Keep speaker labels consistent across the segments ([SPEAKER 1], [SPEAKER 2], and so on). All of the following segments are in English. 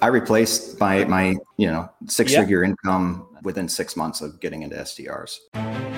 [SPEAKER 1] I replaced my my you know six figure income within six months of getting into STRs.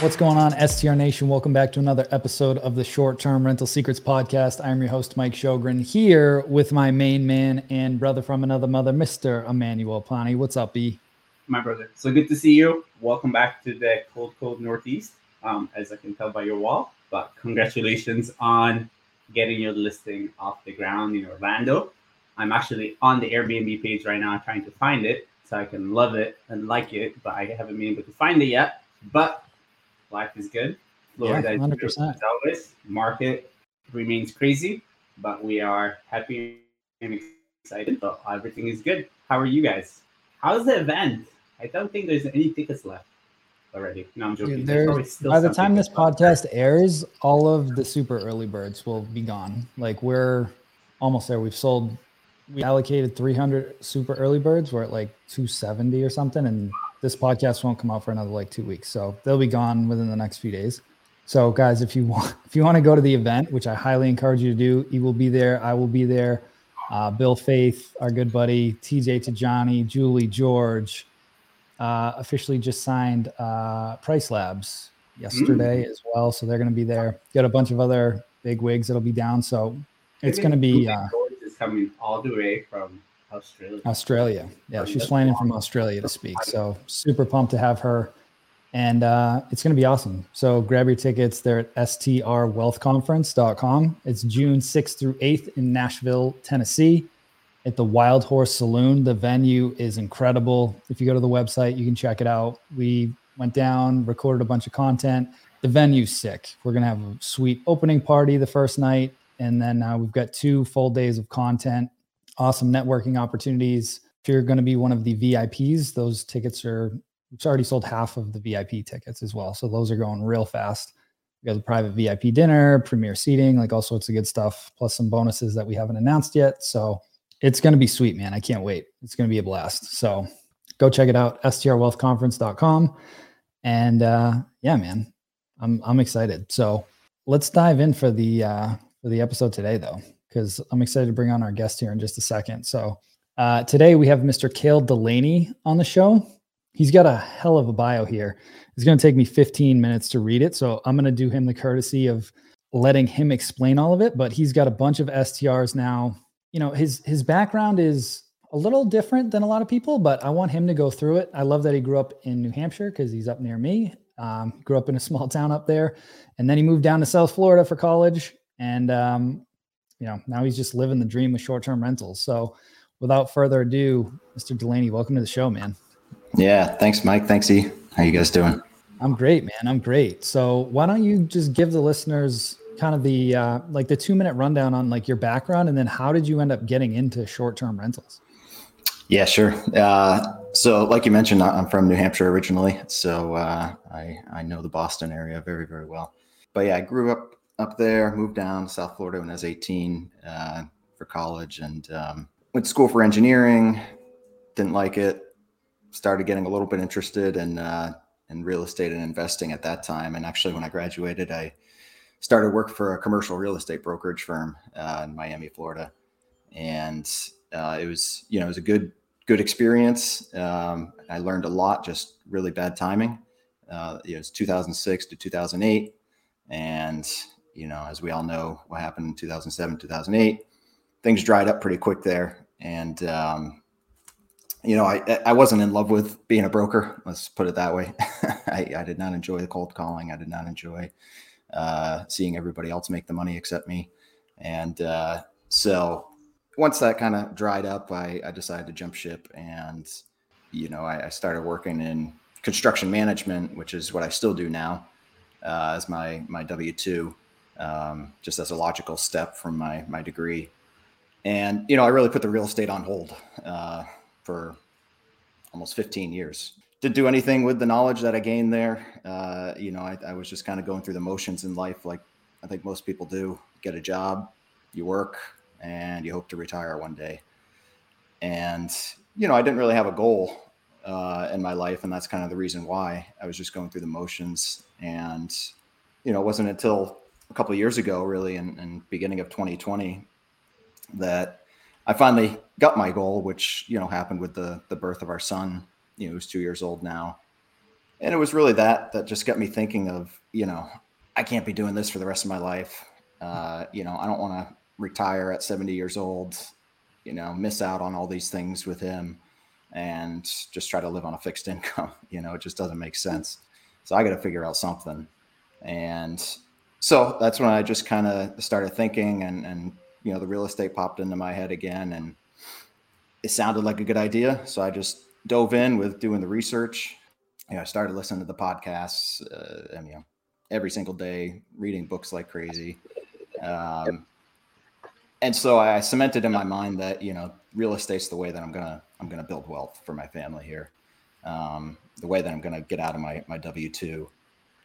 [SPEAKER 2] What's going on, STR Nation? Welcome back to another episode of the Short Term Rental Secrets Podcast. I'm your host, Mike Sjogren, here with my main man and brother from another mother, Mr. Emmanuel Pani. What's up, B?
[SPEAKER 3] My brother. So good to see you. Welcome back to the cold, cold Northeast, um, as I can tell by your wall. But congratulations on getting your listing off the ground in Orlando. I'm actually on the Airbnb page right now trying to find it so I can love it and like it, but I haven't been able to find it yet. But life is good.
[SPEAKER 2] Florida yeah, 100%.
[SPEAKER 3] Is always. Market remains crazy, but we are happy and excited. So everything is good. How are you guys? How's the event? I don't think there's any tickets left already. No, I'm joking.
[SPEAKER 2] by the time this podcast airs, all of the super early birds will be gone. Like we're almost there. We've sold, we allocated 300 super early birds. We're at like 270 or something, and this podcast won't come out for another like two weeks, so they'll be gone within the next few days. So, guys, if you want, if you want to go to the event, which I highly encourage you to do, you will be there. I will be there. Uh, Bill Faeth, our good buddy, TJ to Johnny, Julie, George, uh, officially just signed uh, PriceLabs yesterday mm. as well, so they're going to be there. Got a bunch of other big wigs that'll be down, so it's going to be. Uh,
[SPEAKER 3] is coming all the way from Australia.
[SPEAKER 2] Australia. Yeah, she's flying in from Australia to speak. So super pumped to have her. And uh, it's going to be awesome. So grab your tickets. They're at strwealthconference.com. It's June 6th through 8th in Nashville, Tennessee at the Wild Horse Saloon. The venue is incredible. If you go to the website, you can check it out. We went down, recorded a bunch of content. The venue's sick. We're going to have a sweet opening party the first night. And then uh, we've got two full days of content awesome networking opportunities. If you're going to be one of the VIPs, those tickets are it's already sold half of the VIP tickets as well. So those are going real fast. We got the private VIP dinner, premier seating, like all sorts of good stuff, plus some bonuses that we haven't announced yet. So it's going to be sweet, man. I can't wait. It's going to be a blast. So go check it out, strwealthconference.com. And uh, yeah, man, I'm I'm excited. So let's dive in for the uh, for the episode today, though because I'm excited to bring on our guest here in just a second. So uh, today we have Mr. Cale Delaney on the show. He's got a hell of a bio here. It's going to take me 15 minutes to read it. So I'm going to do him the courtesy of letting him explain all of it. But he's got a bunch of STRs now. You know, his his background is a little different than a lot of people, but I want him to go through it. I love that he grew up in New Hampshire because he's up near me. Um, grew up in a small town up there, and then he moved down to South Florida for college. And um, you know, now he's just living the dream with short term rentals. So without further ado, Mr. Delaney, welcome to the show, man.
[SPEAKER 1] Yeah. Thanks, Mike. Thanks, E. How you guys doing?
[SPEAKER 2] I'm great, man. I'm great. So why don't you just give the listeners kind of the uh, like the two minute rundown on like your background and then how did you end up getting into short term rentals?
[SPEAKER 1] Yeah, sure. Uh, so, like you mentioned, I'm from New Hampshire originally, so uh, I I know the Boston area very very well. But yeah, I grew up up there, moved down to South Florida when I was 18 uh, for college and um, went to school for engineering. Didn't like it. Started getting a little bit interested in, uh, in real estate and investing at that time. And actually, when I graduated, I started work for a commercial real estate brokerage firm uh, in Miami, Florida. And uh, it was, you know, it was a good, good experience. Um, I learned a lot, just really bad timing. Uh, it was 2006 to 2008. And you know, as we all know, what happened in 2007, 2008, things dried up pretty quick there. And, um, you know, I, I wasn't in love with being a broker. Let's put it that way. I, I, did not enjoy the cold calling. I did not enjoy uh, seeing everybody else make the money except me. And uh, so once that kind of dried up, I, I, decided to jump ship and, you know, I, I started working in construction management, which is what I still do now uh, as my my W two, um, just as a logical step from my my degree. And you know, I really put the real estate on hold uh, for almost 15 years. Didn't do anything with the knowledge that I gained there. Uh, you know, I, I was just kind of going through the motions in life, like I think most people do. Get a job, you work, and you hope to retire one day. And you know, I didn't really have a goal uh, in my life, and that's kind of the reason why I was just going through the motions. And you know, it wasn't until a couple years ago, really, in, in beginning of 2020, that I finally got my goal, which you know happened with the the birth of our son. You know, who's two years old now, and it was really that that just got me thinking of you know I can't be doing this for the rest of my life. Uh, you know, I don't want to retire at 70 years old. You know, miss out on all these things with him, and just try to live on a fixed income. You know, it just doesn't make sense. So I got to figure out something, and so that's when I just kind of started thinking and and you know the real estate popped into my head again and it sounded like a good idea. So i just dove in with doing the research. You know i started listening to the podcasts uh, and you know every single day reading books like crazy. Um, and so i cemented in my mind that you know real estate's the way that i'm gonna i'm gonna build wealth for my family here um, the way that i'm gonna get out of my my w2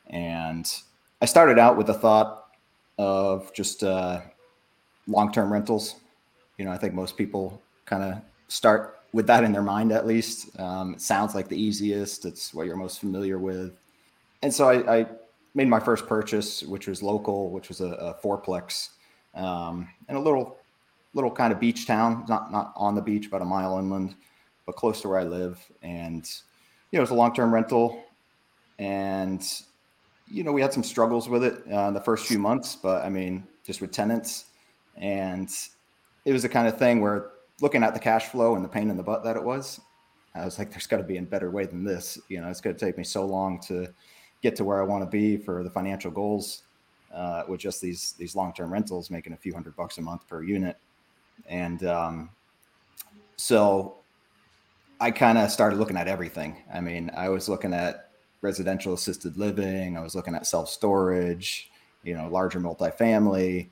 [SPEAKER 1] and i started out with the thought of just uh, long-term rentals. You know, I think most people kind of start with that in their mind at least. Um, it sounds like the easiest. It's what you're most familiar with. And so I, I made my first purchase, which was local, which was a, a fourplex um, in a little little kind of beach town, not not on the beach, about a mile inland, but close to where I live. And you know, it was a long-term rental, and you know, we had some struggles with it uh, in the first few months, but I mean, just with tenants, and it was the kind of thing where looking at the cash flow and the pain in the butt that it was, I was like, there's got to be a better way than this. You know, it's going to take me so long to get to where I want to be for the financial goals uh, with just these these long term rentals, making a few hundred bucks a month per unit. And um, so I kind of started looking at everything. I mean, I was looking at residential assisted living, I was looking at self storage, you know, larger multifamily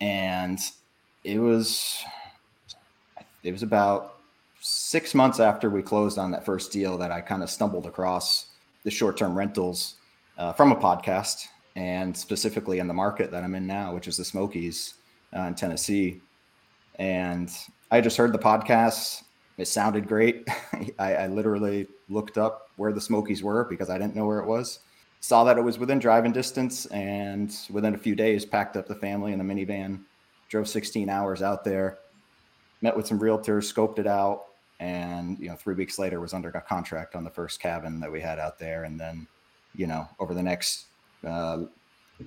[SPEAKER 1] and it was it was about six months after we closed on that first deal that I kind of stumbled across the short-term rentals uh, from a podcast and specifically in the market that I'm in now, which is the Smokies uh, in Tennessee. And I just heard the podcast. It sounded great. I, I literally looked up where the Smokies were because I didn't know where it was. Saw that it was within driving distance and within a few days packed up the family in a minivan drove 16 hours out there met with some realtors scoped it out and you know three weeks later was under a contract on the first cabin that we had out there. And then you know over the next uh,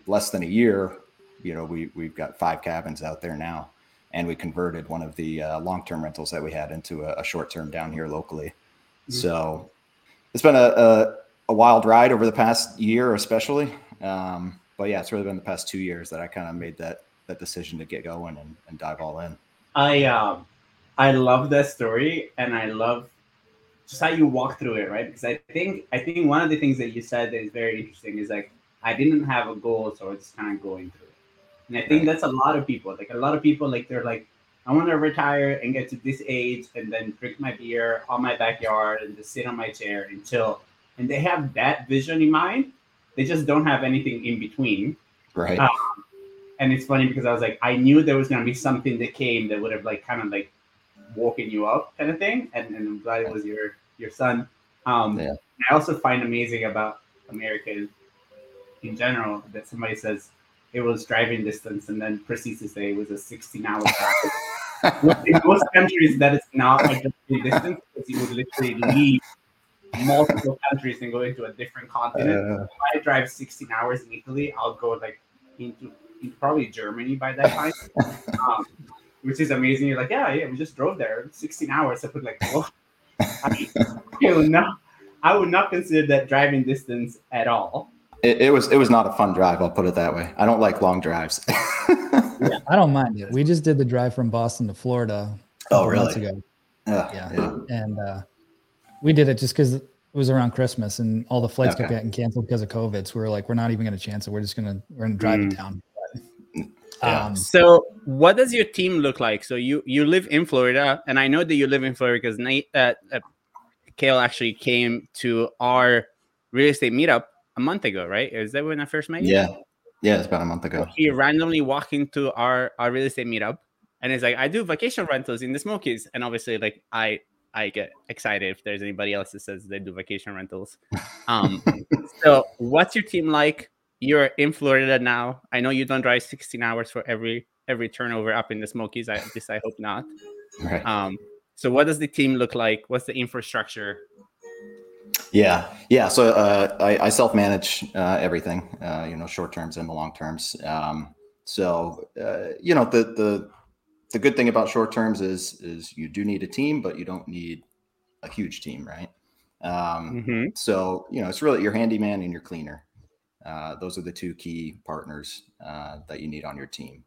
[SPEAKER 1] less than a year you know we we've got five cabins out there now and we converted one of the uh, long-term rentals that we had into a, a short-term down here locally mm-hmm. so it's been a, a a wild ride over the past year, especially. Um, but yeah, it's really been the past two years that I kind of made that that decision to get going and, and dive all in.
[SPEAKER 4] I um, I love that story, and I love just how you walk through it, right? Because I think I think one of the things that you said that is very interesting is like I didn't have a goal, so it's kind of going through. And I think right. that's a lot of people. Like a lot of people, like they're like, I want to retire and get to this age, and then drink my beer on my backyard and just sit on my chair and chill and they have that vision in mind. They just don't have anything in between.
[SPEAKER 1] Right. Um,
[SPEAKER 4] and it's funny because I was like, I knew there was gonna be something that came that would have like kind of like woken you up, kind of thing. And, and I'm glad it was your your son. Um, yeah. I also find amazing about America in general that somebody says it was driving distance and then proceeds to say it was a 16 hour drive. in most countries, that is not a distance because you would literally leave multiple countries and go into a different continent. Uh, if I drive 16 hours in Italy, I'll go like into, into probably Germany by that time, um, which is amazing. You're like, yeah, yeah, we just drove there 16 hours. I put like, well, I, would not, I would not consider that driving distance at all.
[SPEAKER 1] It, it, was it was not a fun drive. I'll put it that way. I don't like long drives.
[SPEAKER 2] yeah, I don't mind it. We just did the drive from Boston to Florida.
[SPEAKER 1] Oh, really? Months ago.
[SPEAKER 2] Uh, yeah. yeah. and uh, we did it just because it was around Christmas and all the flights
[SPEAKER 1] Okay.
[SPEAKER 2] kept getting canceled because of COVID. So we are like, we're not even going to chance it. We're just going to, we're going to drive
[SPEAKER 4] Mm.
[SPEAKER 2] it down.
[SPEAKER 1] Yeah.
[SPEAKER 2] Um,
[SPEAKER 4] So, what does your team look like? So you you live in Florida, and I know that you live in Florida because Nate, uh, uh, Kale actually came to our real estate meetup a month ago, right? Is that when I first met you?
[SPEAKER 1] Yeah. Yeah, it's about a month ago.
[SPEAKER 4] He randomly walked into our our real estate meetup, and he's like, "I do vacation rentals in the Smokies," and obviously, like I I get excited if there's anybody else that says they do vacation rentals. Um, so what's your team like? You're in Florida now. I know you don't drive 16 hours for every every turnover up in the Smokies. I this I hope not.
[SPEAKER 1] Right.
[SPEAKER 4] Um, so what does the team look like? What's the infrastructure?
[SPEAKER 1] Yeah, yeah. So uh, I, I self-manage uh, everything. Uh, you know, short terms and the long terms. Um, so uh, you know, the the the good thing about short terms is is you do need a team, but you don't need a huge team, right? Um,
[SPEAKER 4] Mhm.
[SPEAKER 1] So you know, it's really your handyman and your cleaner. Uh, those are the two key partners uh, that you need on your team.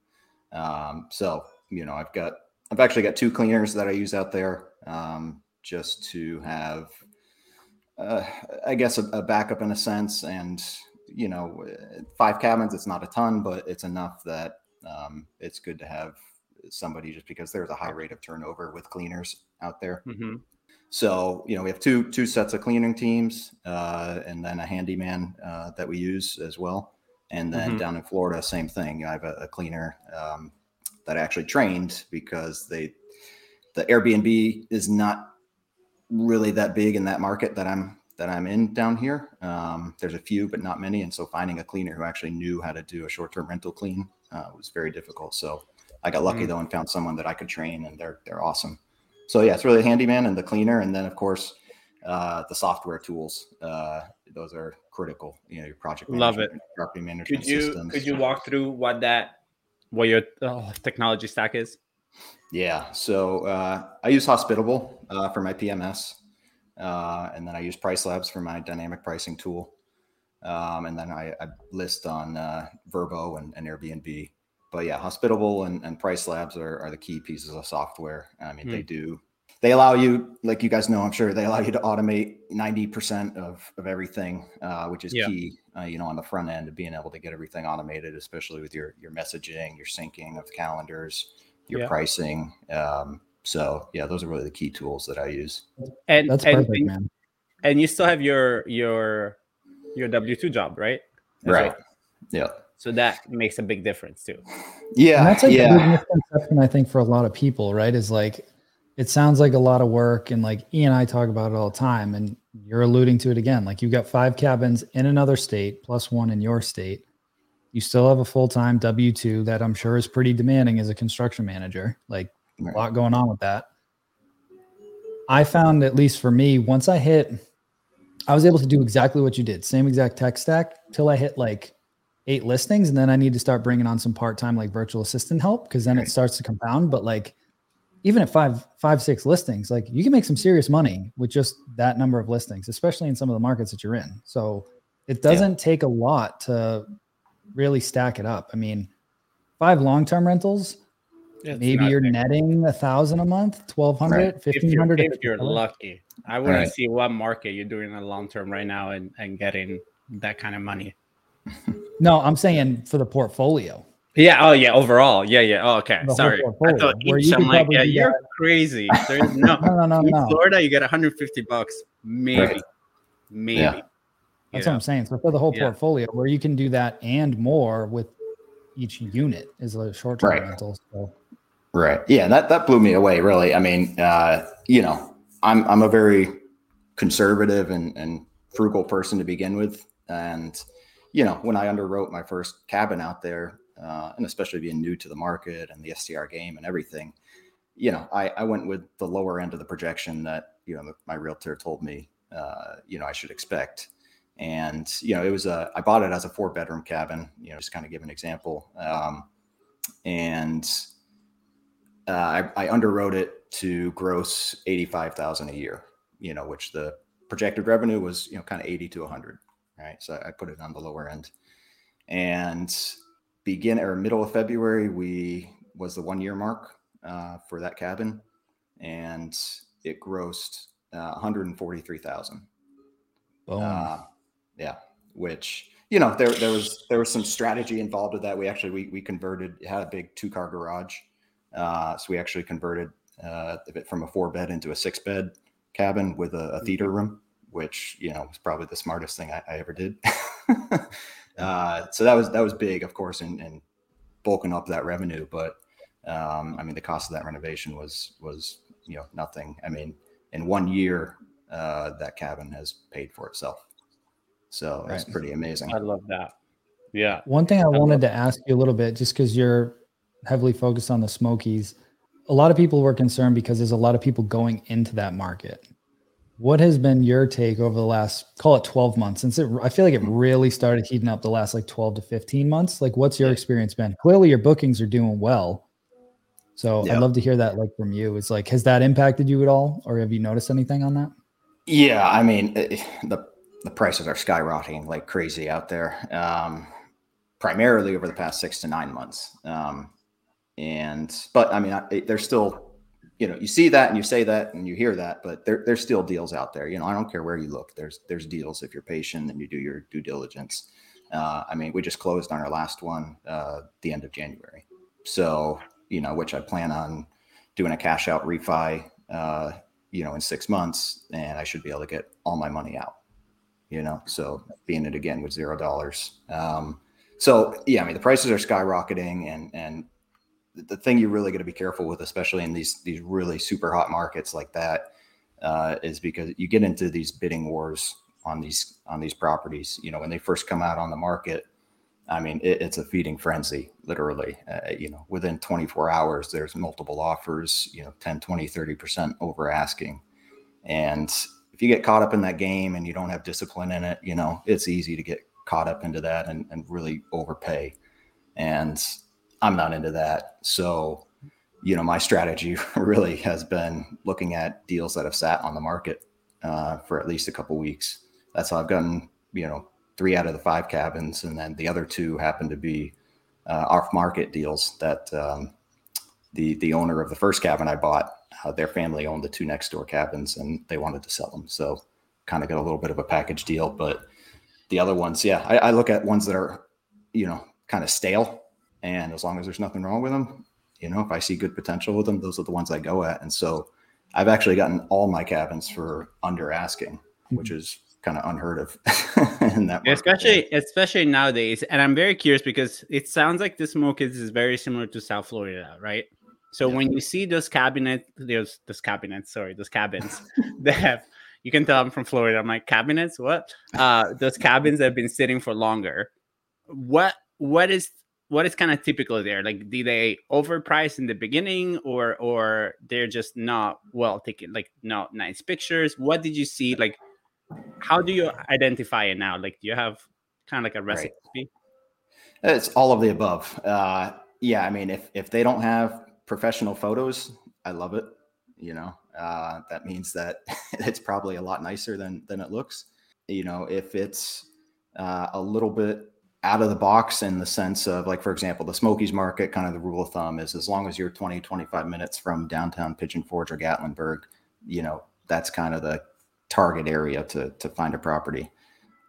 [SPEAKER 1] Um, so you know, I've got I've actually got two cleaners that I use out there um, just to have uh, I guess a, a backup in a sense. And you know, five cabins, it's not a ton, but it's enough that um, it's good to have somebody just because there's a high rate of turnover with cleaners out there.
[SPEAKER 4] Mhm.
[SPEAKER 1] So you know, we have two two sets of cleaning teams, uh, and then a handyman uh, that we use as well. And then
[SPEAKER 4] Mhm.
[SPEAKER 1] down in Florida, same thing. I have a, a cleaner um, that I actually trained because they the Airbnb is not really that big in that market that I'm that I'm in down here. Um, there's a few, but not many, and so finding a cleaner who actually knew how to do a short-term rental clean uh, was very difficult. So I got lucky
[SPEAKER 4] Mm.
[SPEAKER 1] though and found someone that I could train, and they're they're awesome. So yeah, it's really handyman and the cleaner, and then of course uh, the software tools. Uh, those are critical. You know, your project
[SPEAKER 4] Love
[SPEAKER 1] management, property management
[SPEAKER 4] Could you
[SPEAKER 1] systems.
[SPEAKER 4] could you walk through what that what your uh, technology stack is?
[SPEAKER 1] Yeah. So uh, I use Hospitable uh, for my PMS, uh, and then I use PriceLabs for my dynamic pricing tool, um, and then I, I list on uh, Vrbo and, and Airbnb. But yeah, Hospitable and, and PriceLabs are, are the key pieces of software. I mean, they do. They allow you, like you guys know, I'm sure they allow you to automate 90% of, of everything, uh, which is
[SPEAKER 4] Yeah.
[SPEAKER 1] key, uh, you know, on the front end of being able to get everything automated, especially with your, your messaging, your syncing of calendars, your
[SPEAKER 4] Yeah.
[SPEAKER 1] pricing. Um, so yeah, those are really the key tools that I use.
[SPEAKER 4] And
[SPEAKER 2] that's
[SPEAKER 4] and,
[SPEAKER 2] perfect,
[SPEAKER 4] and,
[SPEAKER 2] man.
[SPEAKER 4] and you still have your your your W two job, right? As
[SPEAKER 1] Right.
[SPEAKER 4] well.
[SPEAKER 1] Yeah.
[SPEAKER 4] So that makes a big difference too.
[SPEAKER 1] Yeah.
[SPEAKER 2] And that's like a
[SPEAKER 1] yeah.
[SPEAKER 2] big misconception, I think, for a lot of people, right? Is like, it sounds like a lot of work. And like E and I talk about it all the time. And you're alluding to it again. Like you've got five cabins in another state, plus one in your state. You still have a full time W 2 that I'm sure is pretty demanding as a construction manager. Like
[SPEAKER 1] Right.
[SPEAKER 2] a lot going on with that. I found, at least for me, once I hit, I was able to do exactly what you did, same exact tech stack, till I hit like eight listings, and then I need to start bringing on some part time like virtual assistant help because then it starts to compound. But like, even at five, five, six listings, like you can make some serious money with just that number of listings, especially in some of the markets that you're in. So it doesn't take a lot to really stack it up. I mean, five long term rentals, maybe you're netting a thousand a month, 1200,
[SPEAKER 1] Right.
[SPEAKER 4] if you're,
[SPEAKER 2] 1500.
[SPEAKER 4] if you're lucky. I want
[SPEAKER 1] Right.
[SPEAKER 4] to see what market you're doing in the long term right now and, and getting that kind of money.
[SPEAKER 2] No, I'm saying for the portfolio.
[SPEAKER 4] Yeah. Oh, yeah. Overall. Yeah. Yeah. Oh, okay.
[SPEAKER 2] The
[SPEAKER 4] Sorry. I thought each.
[SPEAKER 2] you
[SPEAKER 4] I'm like, yeah, you're
[SPEAKER 2] that.
[SPEAKER 4] crazy. There's no.
[SPEAKER 2] No, no, no,
[SPEAKER 4] in
[SPEAKER 2] no.
[SPEAKER 4] Florida, you get 150 bucks, maybe,
[SPEAKER 1] Right.
[SPEAKER 4] maybe.
[SPEAKER 1] Yeah.
[SPEAKER 4] You
[SPEAKER 2] That's
[SPEAKER 4] know?
[SPEAKER 2] what I'm saying. So for the whole
[SPEAKER 4] Yeah.
[SPEAKER 2] portfolio, where you can do that and more with each unit is a short term
[SPEAKER 1] Right.
[SPEAKER 2] rental. So
[SPEAKER 1] Right. Yeah. That, that blew me away, really. I mean, uh, you know, I'm, I'm a very conservative and, and frugal person to begin with. And, you know, when I underwrote my first cabin out there, uh, and especially being new to the market and the STR game and everything, you know, I, I went with the lower end of the projection that, you know, my realtor told me, uh, you know, I should expect. And, you know, it was a, I bought it as a four bedroom cabin, you know, just kind of give an example. Um, and, uh, I, I underwrote it to gross 85,000 a year, you know, which the projected revenue was, you know, kind of 80 to 100, right? So I put it on the lower end. And begin or middle of February, we was the one year mark uh, for that cabin, and it grossed uh, 143,000.
[SPEAKER 2] Boom.
[SPEAKER 1] Uh, yeah, which you know there there was there was some strategy involved with that. We actually we we converted had a big two car garage, uh, so we actually converted uh, it from a four bed into a six bed cabin with a, a theater room, which you know was probably the smartest thing I, I ever did. uh, so that was that was big, of course, and, and bulking up that revenue. But um, I mean, the cost of that renovation was was you know nothing. I mean, in one year, uh, that cabin has paid for itself. So right. it's pretty amazing.
[SPEAKER 4] I love that. Yeah.
[SPEAKER 2] One thing I, I wanted to ask you a little bit, just because you're heavily focused on the Smokies, a lot of people were concerned because there's a lot of people going into that market. What has been your take over the last call it 12 months since it I feel like it really started heating up the last like 12 to 15 months? Like what's your experience been? Clearly your bookings are doing well. So yep. I'd love to hear that like from you. It's like has that impacted you at all or have you noticed anything on that?
[SPEAKER 1] Yeah, I mean eh, the the prices are skyrocketing like crazy out there. Um, primarily over the past 6 to 9 months. Um, and but I mean I, there's still you know, you see that and you say that and you hear that, but there, there's still deals out there. You know, I don't care where you look. There's there's deals if you're patient and you do your due diligence. Uh, I mean, we just closed on our last one uh, the end of January, so you know, which I plan on doing a cash out refi, uh, you know, in six months, and I should be able to get all my money out. You know, so being it again with zero dollars. Um, so yeah, I mean, the prices are skyrocketing, and and the thing you're really got to be careful with, especially in these these really super hot markets like that, uh, is because you get into these bidding wars on these on these properties. You know, when they first come out on the market, I mean, it, it's a feeding frenzy, literally. Uh, you know, within 24 hours, there's multiple offers. You know, 10, 20, 30 percent over asking, and if you get caught up in that game and you don't have discipline in it, you know, it's easy to get caught up into that and, and really overpay. And I'm not into that. So, you know, my strategy really has been looking at deals that have sat on the market uh, for at least a couple weeks. That's how I've gotten, you know, three out of the five cabins, and then the other two happen to be uh, off-market deals that um, the the owner of the first cabin I bought, uh, their family owned the two next door cabins, and they wanted to sell them. So, kind of got a little bit of a package deal. But the other ones, yeah, I, I look at ones that are, you know, kind of stale and as long as there's nothing wrong with them, you know, if I see good potential with them, those are the ones I go at. And so I've actually gotten all my cabins for under asking, which mm-hmm. is kind of unheard of in that
[SPEAKER 4] especially especially nowadays and i'm very curious because it sounds like the Smokies is very similar to south florida right so when you see those cabinet those those cabinets sorry those cabins that have you can tell i'm from florida i'm like cabinets what uh those cabins have been sitting for longer what what is what is kind of typical there? Like, do they overprice in the beginning, or or they're just not well taken, like not nice pictures? What did you see? Like, how do you identify it now? Like, do you have kind of like a recipe? Right.
[SPEAKER 1] It's all of the above. Uh, yeah, I mean, if if they don't have professional photos, I love it. You know, uh, that means that it's probably a lot nicer than than it looks. You know, if it's uh, a little bit out of the box in the sense of like for example the smokies market kind of the rule of thumb is as long as you're 20 25 minutes from downtown pigeon forge or gatlinburg you know that's kind of the target area to to find a property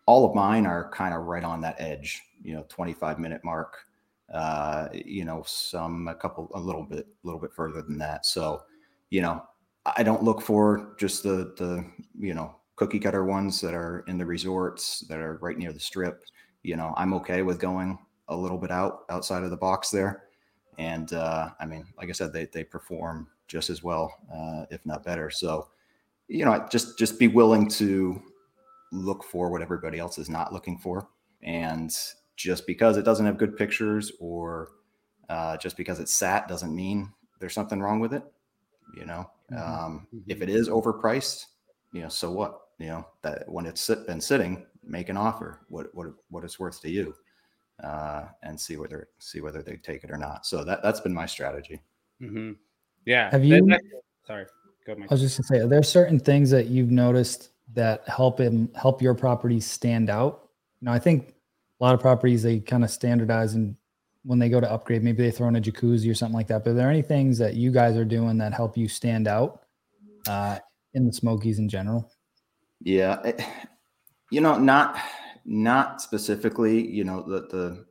[SPEAKER 1] all of mine are kind of right on that edge you know 25 minute mark uh you know some a couple a little bit a little bit further than that so you know i don't look for just the the you know cookie cutter ones that are in the resorts that are right near the strip you know, I'm okay with going a little bit out outside of the box there. And uh, I mean, like I said, they they perform just as well, uh, if not better. So, you know, just just be willing to look for what everybody else is not looking for, and just because it doesn't have good pictures or uh, just because it's sat doesn't mean there's something wrong with it. You know, mm-hmm. Um, mm-hmm. if it is overpriced, you know, so what? You know that when it's sit, been sitting, make an offer what what what it's worth to you uh, and see whether see whether they take it or not so that that's been my strategy
[SPEAKER 4] mm-hmm. yeah
[SPEAKER 2] have you
[SPEAKER 4] sorry
[SPEAKER 2] go ahead, i was just gonna say are there certain things that you've noticed that help him help your property stand out you know i think a lot of properties they kind of standardize and when they go to upgrade maybe they throw in a jacuzzi or something like that but are there any things that you guys are doing that help you stand out uh, in the smokies in general
[SPEAKER 1] yeah You know, not not specifically. You know, the the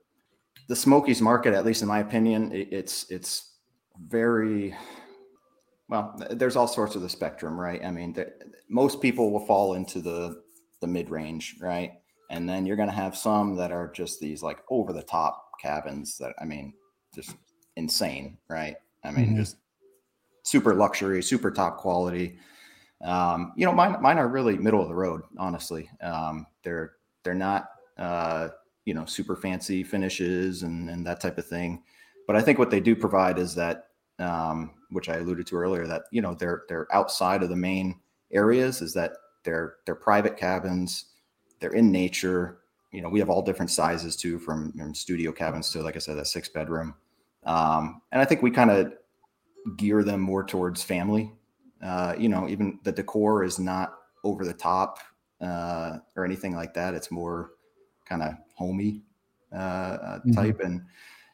[SPEAKER 1] the Smokies market, at least in my opinion, it, it's it's very well. There's all sorts of the spectrum, right? I mean, the, most people will fall into the the mid range, right? And then you're going to have some that are just these like over the top cabins that I mean, just insane, right? I mean, mm-hmm. just super luxury, super top quality. Um, you know, mine mine are really middle of the road, honestly. Um, they're they're not uh, you know super fancy finishes and and that type of thing, but I think what they do provide is that um, which I alluded to earlier that you know they're they're outside of the main areas is that they're they're private cabins, they're in nature. You know, we have all different sizes too, from, from studio cabins to like I said, a six bedroom. Um, and I think we kind of gear them more towards family. Uh, you know, even the decor is not over the top uh, or anything like that. It's more kind of homey uh, uh, mm-hmm. type. And,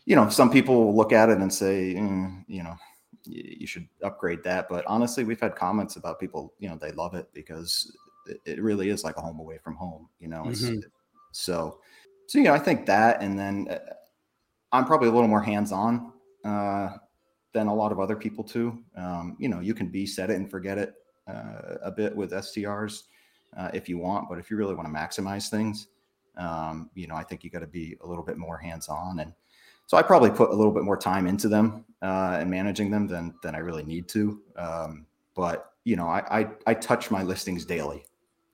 [SPEAKER 1] you know, some people will look at it and say, mm, you know, you should upgrade that. But honestly, we've had comments about people, you know, they love it because it, really is like a home away from home, you know? Mm-hmm. So, so, you know, I think that, and then uh, I'm probably a little more hands-on uh, than a lot of other people too. Um, you know, you can be set it and forget it uh, a bit with STRs uh, if you want, but if you really want to maximize things, um, you know, I think you got to be a little bit more hands-on. And so I probably put a little bit more time into them uh, and managing them than than I really need to. Um, but you know, I, I I touch my listings daily,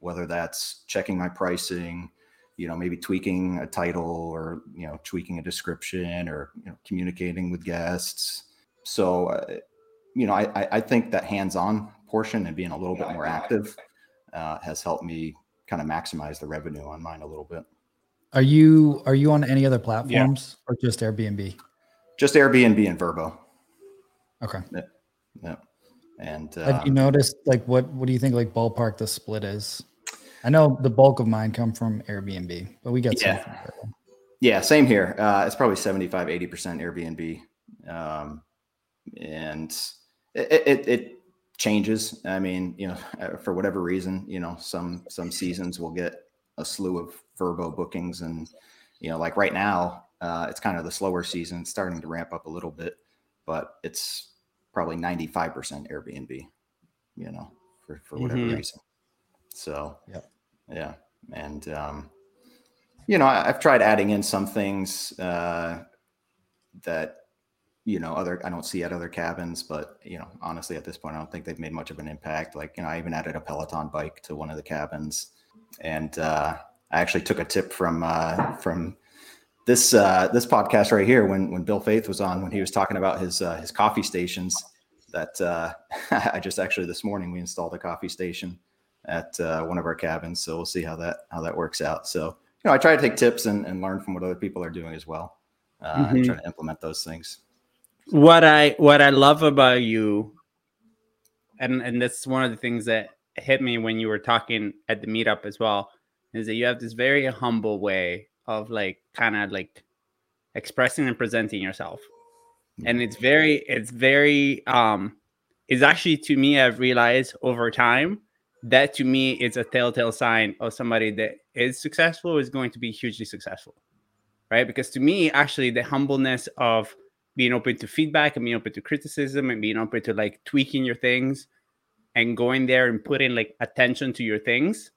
[SPEAKER 1] whether that's checking my pricing, you know maybe tweaking a title or you know tweaking a description or you know communicating with guests so uh, you know I, I think that hands-on portion and being a little bit more active uh, has helped me kind of maximize the revenue on mine a little bit
[SPEAKER 2] are you are you on any other platforms yeah. or just airbnb
[SPEAKER 1] just airbnb and Vrbo.
[SPEAKER 2] okay
[SPEAKER 1] yeah, yeah. and
[SPEAKER 2] have you um, noticed like what what do you think like ballpark the split is I know the bulk of mine come from Airbnb, but we got
[SPEAKER 1] yeah. some Yeah, same here. Uh, it's probably 75, 80% Airbnb. Um, and it, it, it, changes. I mean, you know, uh, for whatever reason, you know, some, some seasons will get a slew of Vrbo bookings and, you know, like right now, uh, it's kind of the slower season, it's starting to ramp up a little bit, but it's probably 95% Airbnb, you know, for, for whatever mm-hmm. reason. So, yeah, yeah, and um, you know, I, have tried adding in some things uh, that you know other I don't see at other cabins, but you know, honestly, at this point, I don't think they've made much of an impact. Like, you know, I even added a Peloton bike to one of the cabins, and uh, I actually took a tip from uh, from this uh, this podcast right here when when Bill Faeth was on when he was talking about his uh, his coffee stations. That uh, I just actually this morning we installed a coffee station at uh, one of our cabins. So we'll see how that how that works out. So you know, I try to take tips and, and learn from what other people are doing as well, uh, mm-hmm. and try to implement those things.
[SPEAKER 4] What I what I love about you, and and that's one of the things that hit me when you were talking at the meetup as well, is that you have this very humble way of like kind of like expressing and presenting yourself and it's very it's very um it's actually to me i've realized over time that to me is a telltale sign of somebody that is successful is going to be hugely successful right? Because to me actually the humbleness of being open to feedback and being open to criticism and being open to like tweaking your things and going there and putting like attention to your things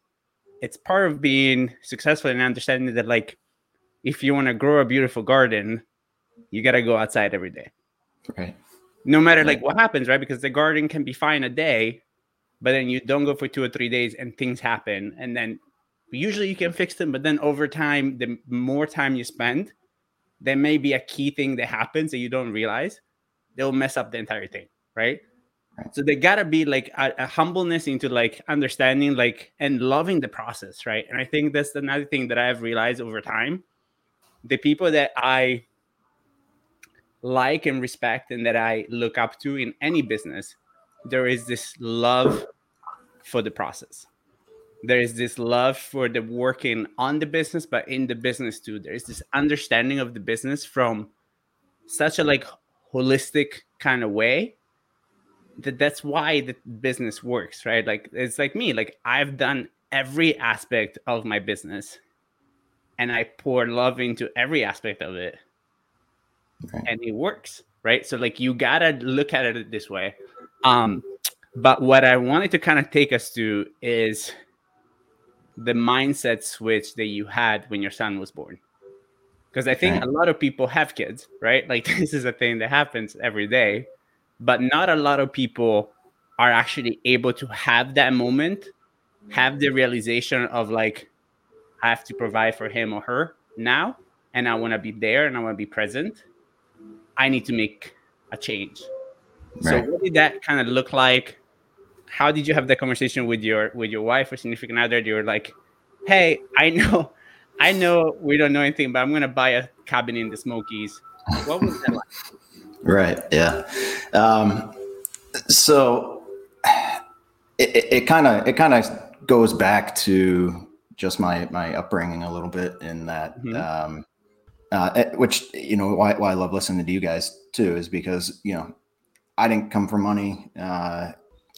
[SPEAKER 4] it's part of being successful and understanding that like if you want to grow a beautiful garden you got to go outside every day.
[SPEAKER 1] Right.
[SPEAKER 4] No matter like what happens right? Because the garden can be fine a day but then you don't go for two or three days and things happen. And then usually you can fix them but then over time the more time you spend there may be a key thing that happens that you don't realize. They'll mess up the entire thing right, so they gotta be like a, a, humbleness into like understanding like and loving the process right? And i think that's another thing that i've realized over time. The people that i like and respect and that i look up to in any business there is this love for the process. There is this love for the working on the business, but in the business too. There is this understanding of the business from such a like holistic kind of way that that's why the business works, right? Like it's like me, like I've done every aspect of my business and I pour love into every aspect of it. Okay. And it works, right? So like you gotta look at it this way. Um, but what I wanted to kind of take us to is the mindset switch that you had when your son was born. Because I think a lot of people have kids, right? Like this is a thing that happens every day, but not a lot of people are actually able to have that moment, have the realization of like, I have to provide for him or her now, and I want to be there and I want to be present. I need to make a change. Right. So what did that kind of look like? How did you have that conversation with your with your wife or significant other? You were like, "Hey, I know, I know we don't know anything, but I'm gonna buy a cabin in the Smokies." What was that like?
[SPEAKER 1] Right. Yeah. Um, so it kind of it kind of goes back to just my my upbringing a little bit in that mm-hmm. um, uh, which you know why, why I love listening to you guys too is because you know I didn't come from money. Uh,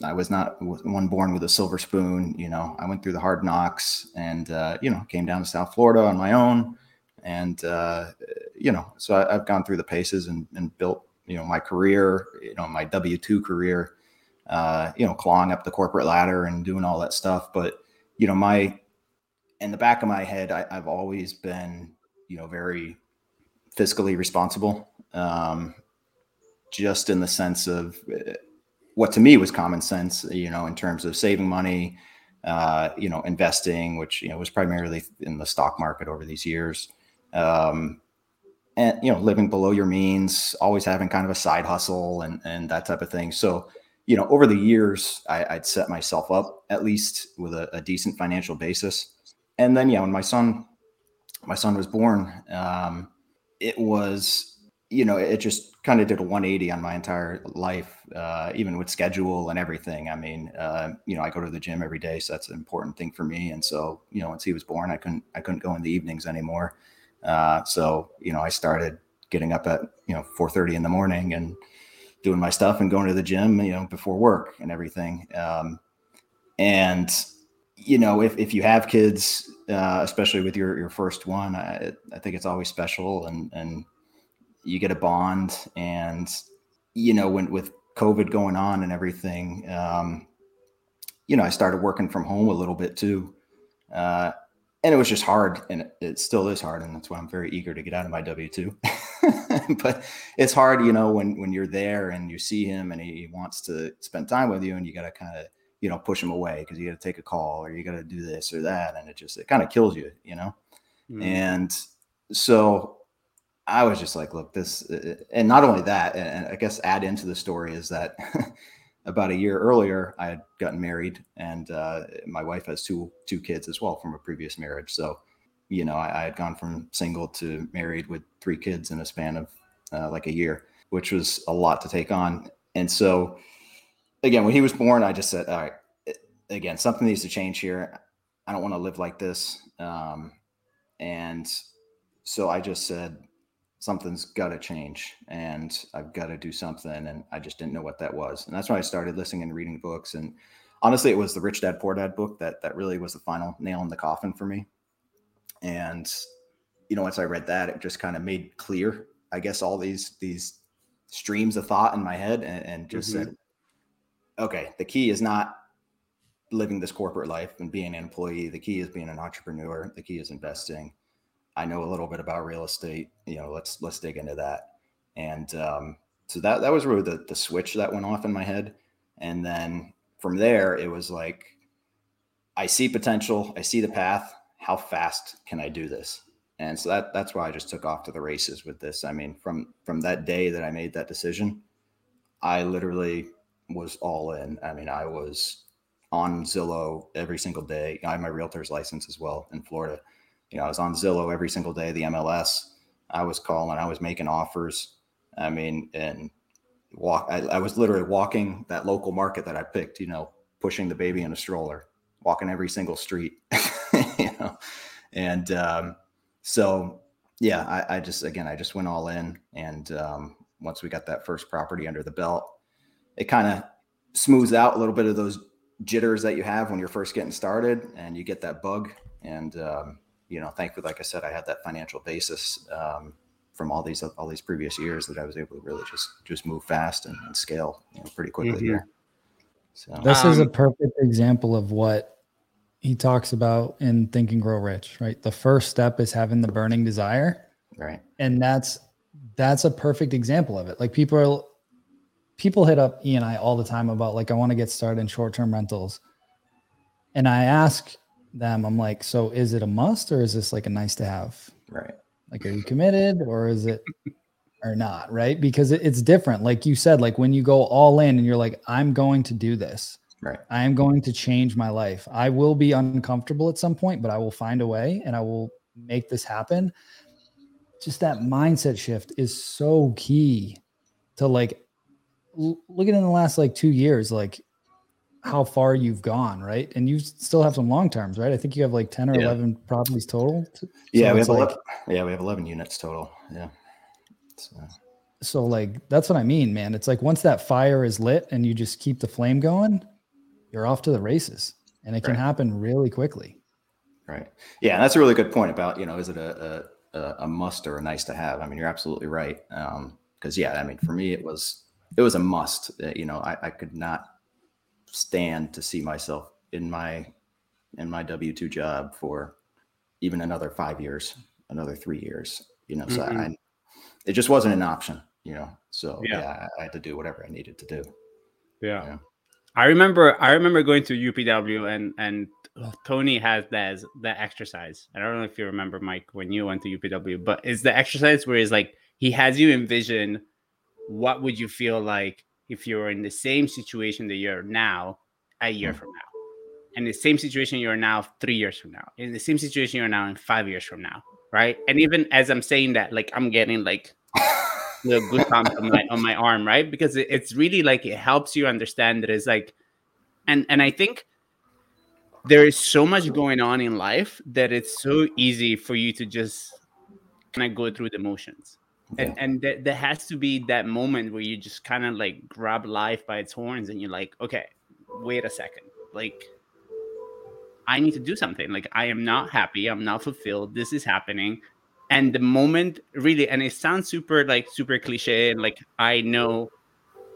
[SPEAKER 1] I was not one born with a silver spoon. You know, I went through the hard knocks and uh, you know came down to South Florida on my own, and uh, you know, so I, have gone through the paces and, and built you know my career, you know, my W two career, uh, you know, clawing up the corporate ladder and doing all that stuff. But you know, my in the back of my head, I, have always been, you know, very fiscally responsible, um, just in the sense of uh, what to me was common sense, you know, in terms of saving money, uh, you know, investing, which you know was primarily in the stock market over these years, um, and you know, living below your means, always having kind of a side hustle and and that type of thing. So you know, over the years, I, would set myself up at least with a, a decent financial basis and then yeah, when my son my son was born, um, it was you know it just kind of did a 180 on my entire life, uh, even with schedule and everything. I mean, uh, you know, I go to the gym every day, so that's an important thing for me. And so you know, once he was born, I couldn't I couldn't go in the evenings anymore. Uh, so you know, I started getting up at you know 4:30 in the morning and doing my stuff and going to the gym, you know, before work and everything. Um, and you know, if, if you have kids, uh, especially with your, your first one, I, I think it's always special and, and you get a bond and, you know, when with COVID going on and everything, um, you know, I started working from home a little bit too. Uh, and it was just hard and it, it, still is hard. And that's why I'm very eager to get out of my W two, but it's hard, you know, when, when you're there and you see him and he wants to spend time with you and you got to kind of, you know push them away because you got to take a call or you got to do this or that and it just it kind of kills you you know mm. and so i was just like look this uh, uh, and not only that and i guess add into the story is that about a year earlier i had gotten married and uh, my wife has two two kids as well from a previous marriage so you know i, I had gone from single to married with three kids in a span of uh, like a year which was a lot to take on and so again, when he was born, I just said, all right, again, something needs to change here. I don't want to live like this. Um, and so I just said, something's got to change and I've got to do something. And I just didn't know what that was. And that's when I started listening and reading books. And honestly, it was the Rich Dad Poor Dad book that, that really was the final nail in the coffin for me. And, you know, once I read that, it just kind of made clear, I guess, all these, these streams of thought in my head and, and just mm-hmm. said, okay, the key is not living this corporate life and being an employee. The key is being an entrepreneur. The key is investing. I know a little bit about real estate. You know, let's let's dig into that. And um, so that that was really the the switch that went off in my head. And then from there, it was like, I see potential. I see the path. How fast can I do this? And so that that's why I just took off to the races with this. I mean, from from that day that I made that decision, I literally was all in. I mean, I was on Zillow every single day. I have my realtor's license as well in Florida. You know, I was on Zillow every single day, the MLS. I was calling, I was making offers. I mean, and walk, I, I was literally walking that local market that I picked, you know, pushing the baby in a stroller, walking every single street, you know, and, um, so yeah, I, I, just, again, I just went all in. And, um, once we got that first property under the belt, it kind of smooths out a little bit of those jitters that you have when you're first getting started and you get that bug. And, um, you know, thankfully, like I said, I had that financial basis um, from all these all these previous years that I was able to really just just move fast and, and scale you know, pretty quickly mm-hmm. here.
[SPEAKER 2] So this um, is a um, perfect example of what he talks about in Think and Grow Rich, right? The first step is having the burning desire.
[SPEAKER 1] Right.
[SPEAKER 2] And that's that's a perfect example of it. Like people are people hit up E and I all the time about like I want to get started in short-term rentals. And I ask them, I'm like, so is it a must or is this like a nice to have?
[SPEAKER 1] Right.
[SPEAKER 2] Like, are you committed or is it or not? Right. Because it, it's different. Like you said, like when you go all in and you're like, I'm going to do this.
[SPEAKER 1] Right.
[SPEAKER 2] I am going to change my life. I will be uncomfortable at some point, but I will find a way and I will make this happen. Just that mindset shift is so key to like look at in the last like two years, like how far you've gone, right? And you still have some long terms, right? I think you have like 10 or yeah. 11 properties total.
[SPEAKER 1] So yeah, we have like, 11, yeah, we have 11 units total. Yeah.
[SPEAKER 2] So. so like, that's what I mean, man. It's like, once that fire is lit and you just keep the flame going, you're off to the races and it can right. happen really quickly.
[SPEAKER 1] Right. Yeah. that's a really good point about, you know, is it a, a, a must or a nice to have? I mean, you're absolutely right. Um, cause yeah, I mean, for me, it was, it was a must. That you know, I, I could not stand to see myself in my in my W two job for even another five years, another three years. You know, mm-hmm. so I, it just wasn't an option. You know, so yeah, yeah I, had to do whatever I needed to do.
[SPEAKER 4] Yeah. Know? I remember I remember going to UPW and and Tony has that that exercise. I don't know if you remember Mike when you went to UPW, but it's the exercise where he's like he has you envision what would you feel like if you're in the same situation that you're now a year mm-hmm. from now? And the same situation you're now three years from now in the same situation you're now in five years from now right? And even as i'm saying that like i'm getting like the good on my on my arm right? Because it, it's really like it helps you understand that it's like and and i think there is so much going on in life that it's so easy for you to just kind of go through the motions and and th- there has to be that moment where you just kind of like grab life by its horns and you're like okay wait a second. Like i need to do something. Like i am not happy. I'm not fulfilled. This is happening. And the moment really and it sounds super like super cliche and like i know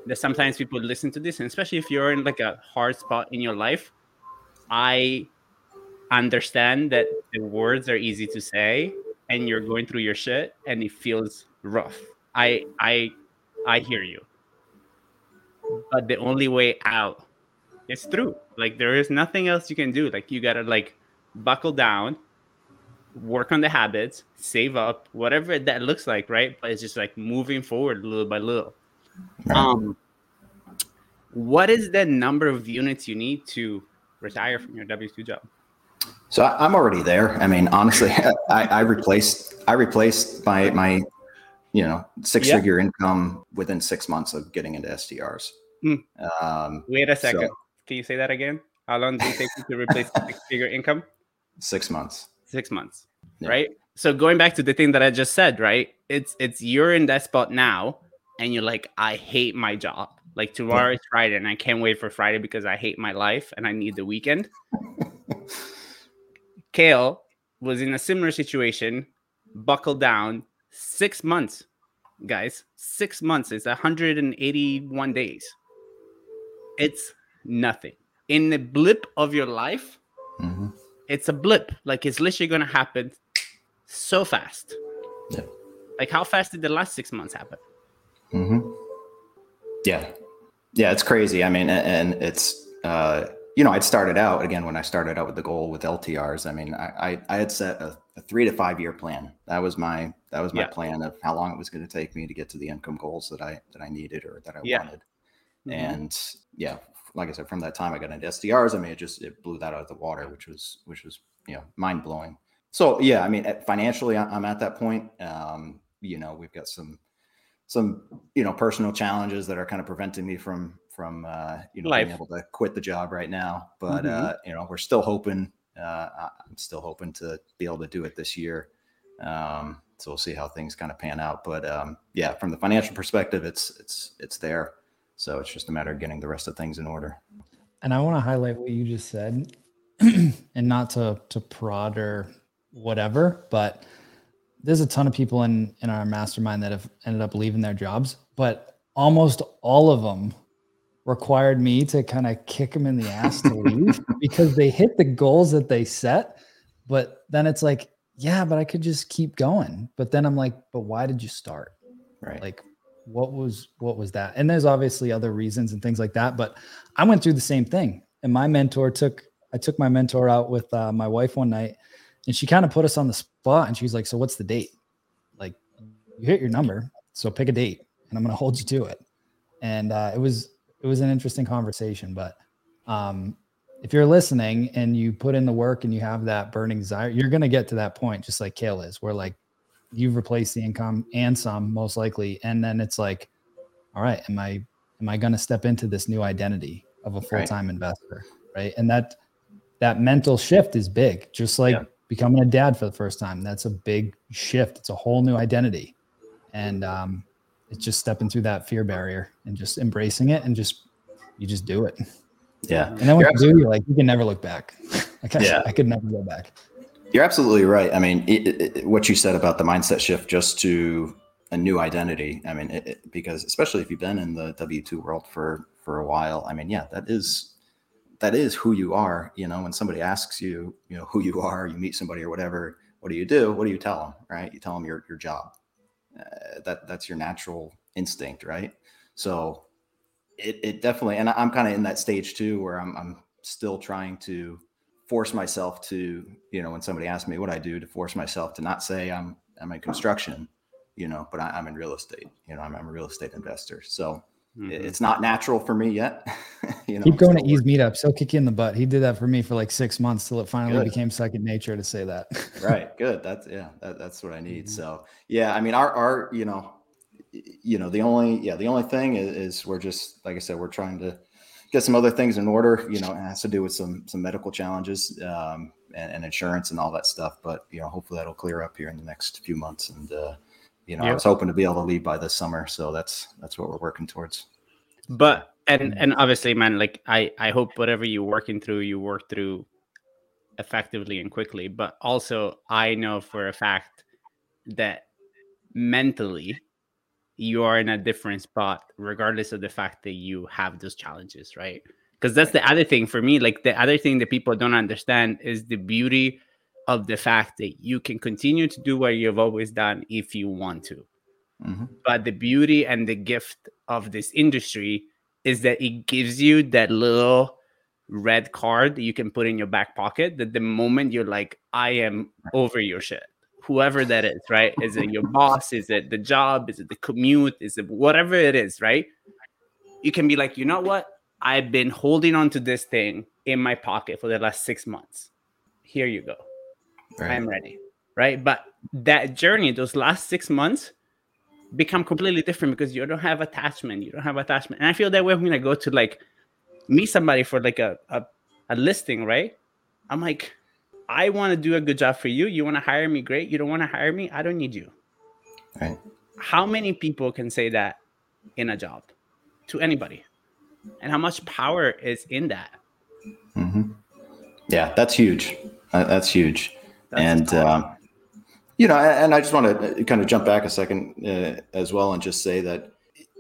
[SPEAKER 4] that sometimes people listen to this and especially if you're in like a hard spot in your life i understand that the words are easy to say and you're going through your shit and it feels rough. I I I hear you. But the only way out is through. Like there is nothing else you can do. Like you gotta like buckle down, work on the habits, save up, whatever that looks like, right? But it's just like moving forward little by little. Um what is the number of units you need to retire from your W two job?
[SPEAKER 1] So I'm already there. I mean, honestly, I, I replaced I replaced my my you know six yep. figure income within six months of getting into STRs.
[SPEAKER 4] Mm. Um, Wait a second. So, Can you say that again? How long did it take you to replace six figure income?
[SPEAKER 1] Six months.
[SPEAKER 4] Six months. Yeah. Right. So going back to the thing that I just said, right? It's it's you're in that spot now, and you're like, I hate my job. Like tomorrow yeah. is Friday, and I can't wait for Friday because I hate my life and I need the weekend. Kale was in a similar situation, buckled down, six months, guys. Six months is 181 days. It's nothing. In the blip of your life, mm-hmm. it's a blip. Like it's literally going to happen so fast. Yeah. Like how fast did the last six months happen?
[SPEAKER 1] Mm-hmm. Yeah. Yeah, it's crazy. I mean, and it's, uh, you know, I'd started out again when I started out with the goal with LTRs. I mean, I, I, I had set a, a, three to five year plan. That was my that was my yeah. plan of how long it was going to take me to get to the income goals that I that I needed or that I yeah. wanted. Mm-hmm. And yeah, like I said, from that time I got into STRs. I mean, it just it blew that out of the water, which was which was you know mind blowing. So yeah, I mean, financially, I'm at that point. Um, you know, we've got some some you know personal challenges that are kind of preventing me from from uh, you know Life. being able to quit the job right now. But mm-hmm. uh, you know, we're still hoping. Uh, I'm still hoping to be able to do it this year. Um, so we'll see how things kind of pan out. But um, yeah, from the financial perspective, it's it's it's there. So it's just a matter of getting the rest of things in order.
[SPEAKER 2] And I want to highlight what you just said, and not to to prod or whatever, but there's a ton of people in in our mastermind that have ended up leaving their jobs, but almost all of them required me to kind of kick them in the ass to leave because they hit the goals that they set. But then it's like, yeah, but I could just keep going. But then I'm like, but why did you start?
[SPEAKER 1] Right.
[SPEAKER 2] Like, what was what was that? And there's obviously other reasons and things like that. But I went through the same thing. And my mentor took I took my mentor out with uh, my wife one night, and she kind of put us on the spot. And she's like, "So what's the date? Like, you hit your number, so pick a date, and I'm going to hold you to it." And uh, it was it was an interesting conversation. But um, if you're listening and you put in the work and you have that burning desire, you're going to get to that point, just like Kale is, where like you've replaced the income and some most likely, and then it's like, all right, am I am I going to step into this new identity of a full time right. investor, right? And that that mental shift is big, just like yeah. becoming a dad for the first time. That's a big shift. It's a whole new identity, and um, it's just stepping through that fear barrier and just embracing it and just you just do it.
[SPEAKER 1] Yeah.
[SPEAKER 2] And then when you're you do, you're like, you can never look back. like I, yeah. I could never go back.
[SPEAKER 1] You're absolutely right. I mean, it, it, what you said about the mindset shift just to a new identity. I mean, it, because especially if you've been in the W two world for for a while, I mean, yeah, that is that is who you are. You know, when somebody asks you, you know, who you are, you meet somebody or whatever. What do you do? What do you tell them? Right? You tell them your your job uh, that that's your natural instinct, right? So it, it definitely, and I'm kind of in that stage too, where I'm, I'm still trying to force myself to, you know, when somebody asks me what I do, to force myself to not say I'm I'm in construction, you know, but I, am in real estate. You know, I'm, I'm, a real estate investor. So mm-hmm. it's not natural for me yet.
[SPEAKER 2] you know, keep going to E's meetups. He'll kick you in the butt. He did that for me for like six months till it finally good. became second nature to say that.
[SPEAKER 1] right. Good. That's yeah. That, that's what I need. Mm-hmm. So yeah. I mean, our our you know you know, the only yeah, the only thing is, is, we're just like I said, we're trying to get some other things in order. You know, it has to do with some some medical challenges um, and, and, insurance and all that stuff. But you know, hopefully that'll clear up here in the next few months. And uh, you know, yep. I was hoping to be able to leave by this summer, so that's that's what we're working towards.
[SPEAKER 4] But and mm. and obviously, man, like I I hope whatever you're working through, you work through effectively and quickly. But also, I know for a fact that mentally you are in a different spot regardless of the fact that you have those challenges right because that's the other thing for me like the other thing that people don't understand is the beauty of the fact that you can continue to do what you've always done if you want to mm-hmm. but the beauty and the gift of this industry is that it gives you that little red card that you can put in your back pocket that the moment you're like i am over your shit whoever that is, right? Is it your boss? Is it the job? Is it the commute? Is it whatever it is, right? You can be like, you know what? I've been holding on to this thing in my pocket for the last six months. Here you go. Right. I'm ready. Right. But that journey, those last six months, become completely different because you don't have attachment. You don't have attachment. And I feel that way when I go to like meet somebody for like a, a, a listing, right? I'm like, I want to do a good job for you. You want to hire me? Great. You don't want to hire me? I don't need you.
[SPEAKER 1] Right.
[SPEAKER 4] How many people can say that in a job to anybody? And how much power is in that?
[SPEAKER 1] Mm-hmm. Yeah, that's huge. Uh, that's huge. That's and, um, you know, and I just want to kind of jump back a second uh, as well and just say that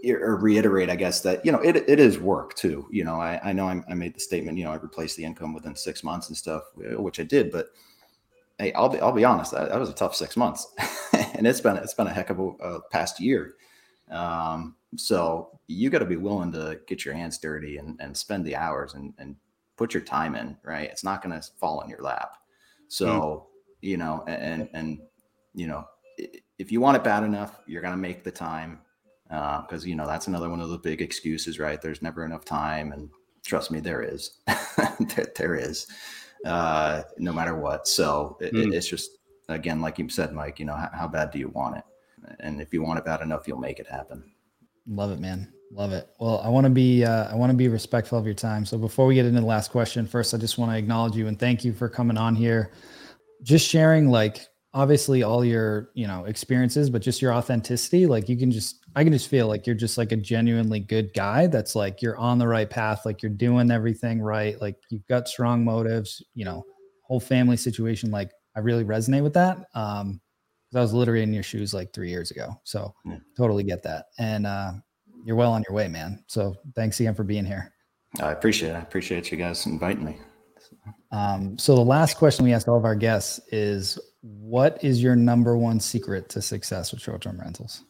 [SPEAKER 1] or reiterate, I guess that you know it, it is work too. You know, I, I know I'm, i made the statement. You know, I replaced the income within six months and stuff, uh, which I did. But hey, I'll be I'll be honest. That, that was a tough six months, and it's been it's been a heck of a, a past year. Um, so you got to be willing to get your hands dirty and, and spend the hours and, and put your time in. Right, it's not going to fall in your lap. So mm. You know, and and you know, if you want it bad enough, you're going to make the time because uh, you know that's another one of the big excuses, right? There's never enough time, and trust me, there is, there, there is, uh, no matter what. So it, mm. it's just again, like you said, Mike. You know, how, how bad do you want it? And if you want it bad enough, you'll make it happen.
[SPEAKER 2] Love it, man. Love it. Well, I want to be uh, I want to be respectful of your time. So before we get into the last question, first I just want to acknowledge you and thank you for coming on here, just sharing like obviously all your you know experiences but just your authenticity like you can just i can just feel like you're just like a genuinely good guy that's like you're on the right path like you're doing everything right like you've got strong motives you know whole family situation like i really resonate with that um because i was literally in your shoes like three years ago so
[SPEAKER 1] Yeah.
[SPEAKER 2] totally get that and uh you're well on your way man so thanks again for being here
[SPEAKER 1] I appreciate it. I appreciate you guys inviting me.
[SPEAKER 2] Um so the last question we ask all of our guests is what is your number one secret to success with short-term rentals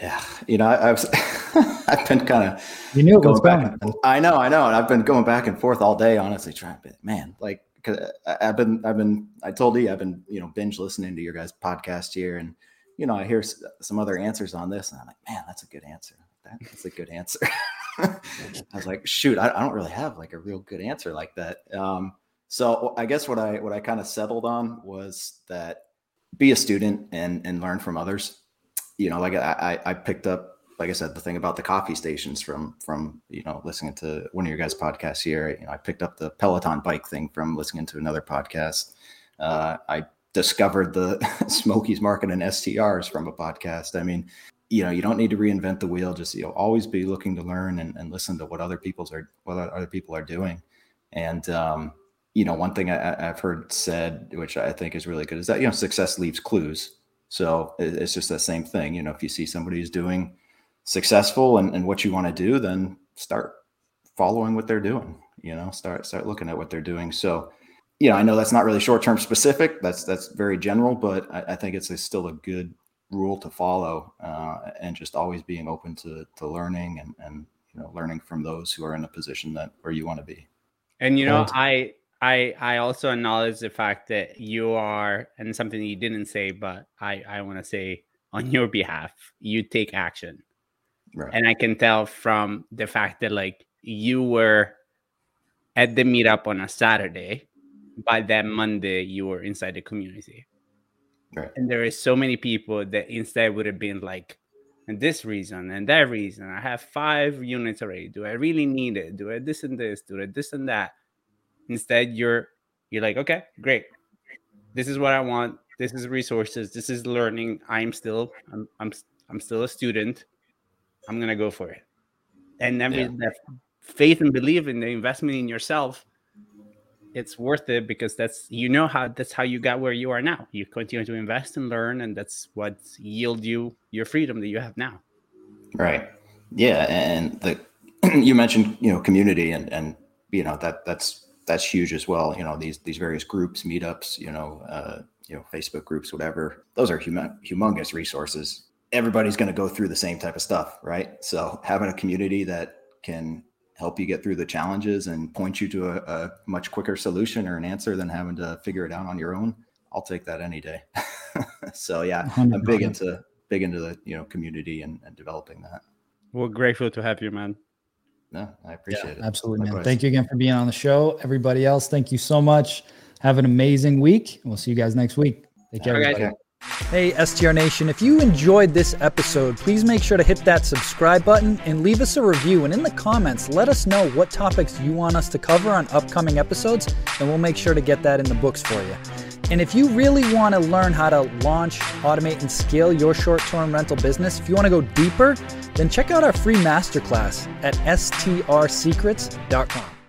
[SPEAKER 1] Yeah, you know, I, was, I've been kind of
[SPEAKER 2] You knew it was
[SPEAKER 1] going
[SPEAKER 2] coming.
[SPEAKER 1] back. I know, I know, and I've been going back and forth all day, honestly, trying to, man, like, cause I- I've been, I've been, I told you, I've been, you know, binge listening to your guys' podcast here, and you know, I hear s- some other answers on this, and I'm like, man, that's a good answer. That's a good answer. I was like, shoot, I, I don't really have like a real good answer like that. Um, so I guess what I what I kind of settled on was that be a student and and learn from others. You know, like I I picked up like I said, the thing about the coffee stations from from you know listening to one of your guys' podcasts here. You know, I picked up the Peloton bike thing from listening to another podcast. Uh, I discovered the Smokies market and STRs from a podcast. I mean, you know, you don't need to reinvent the wheel. Just you know, always be looking to learn and, and listen to what other people's are what other people are doing. And um, you know, one thing I, I've heard said, which I think is really good, is that you know, success leaves clues. So it's just the same thing. You know, if you see somebody who's doing successful and, and what you want to do, then start following what they're doing. You know, start start looking at what they're doing. So, you know, I know that's not really short term specific. That's that's very general, but I, I think it's a, still a good rule to follow, uh, and just always being open to to learning and and you know learning from those who are in a position that where you want to be.
[SPEAKER 4] And you know,
[SPEAKER 2] Right.
[SPEAKER 4] I I I also acknowledge the fact that you are, and something you didn't say, but I I want to say on your behalf, you take action,
[SPEAKER 1] Right.
[SPEAKER 4] and I can tell from the fact that like you were at the meetup on a Saturday, by that Monday you were inside the community,
[SPEAKER 1] Right.
[SPEAKER 4] and there is so many people that instead would have been like. And this reason and that reason. I have five units already. Do I really need it? Do I this and this? Do I this and that? Instead you're you're like okay great. This is what i want. This is resources. This is learning. I'm still i'm i'm, I'm still a student. I'm gonna go for it. And then
[SPEAKER 1] Yeah.
[SPEAKER 4] with that faith and belief in the investment in yourself it's worth it because that's you know how that's how you got where you are now. You continue to invest and learn and that's what yield you your freedom that you have now.
[SPEAKER 1] Right. Yeah, and the you mentioned you know community and and you know that that's that's huge as well. You know these these various groups, meetups, you know, uh, you know Facebook groups, whatever. Those are hum- humongous resources. Everybody's going to go through the same type of stuff, right? So having a community that can help you get through the challenges and point you to a, a much quicker solution or an answer than having to figure it out on your own, I'll take that any day. so yeah, I'm big into big into the you know community and, and developing that.
[SPEAKER 4] we're grateful to have you man
[SPEAKER 1] No, I appreciate it.
[SPEAKER 2] Absolutely, man. Thank you again for being on the show. Everybody else, thank you so much. Have an amazing week. We'll see you guys next week. Take care.
[SPEAKER 4] All right,
[SPEAKER 2] everybody. Hey, STR Nation, if you enjoyed this episode, please make sure to hit that subscribe button and leave us a review. And in the comments, let us know what topics you want us to cover on upcoming episodes, and we'll make sure to get that in the books for you. And if you really want to learn how to launch, automate, and scale your short term rental business, if you want to go deeper, then check out our free masterclass at strsecrets.com.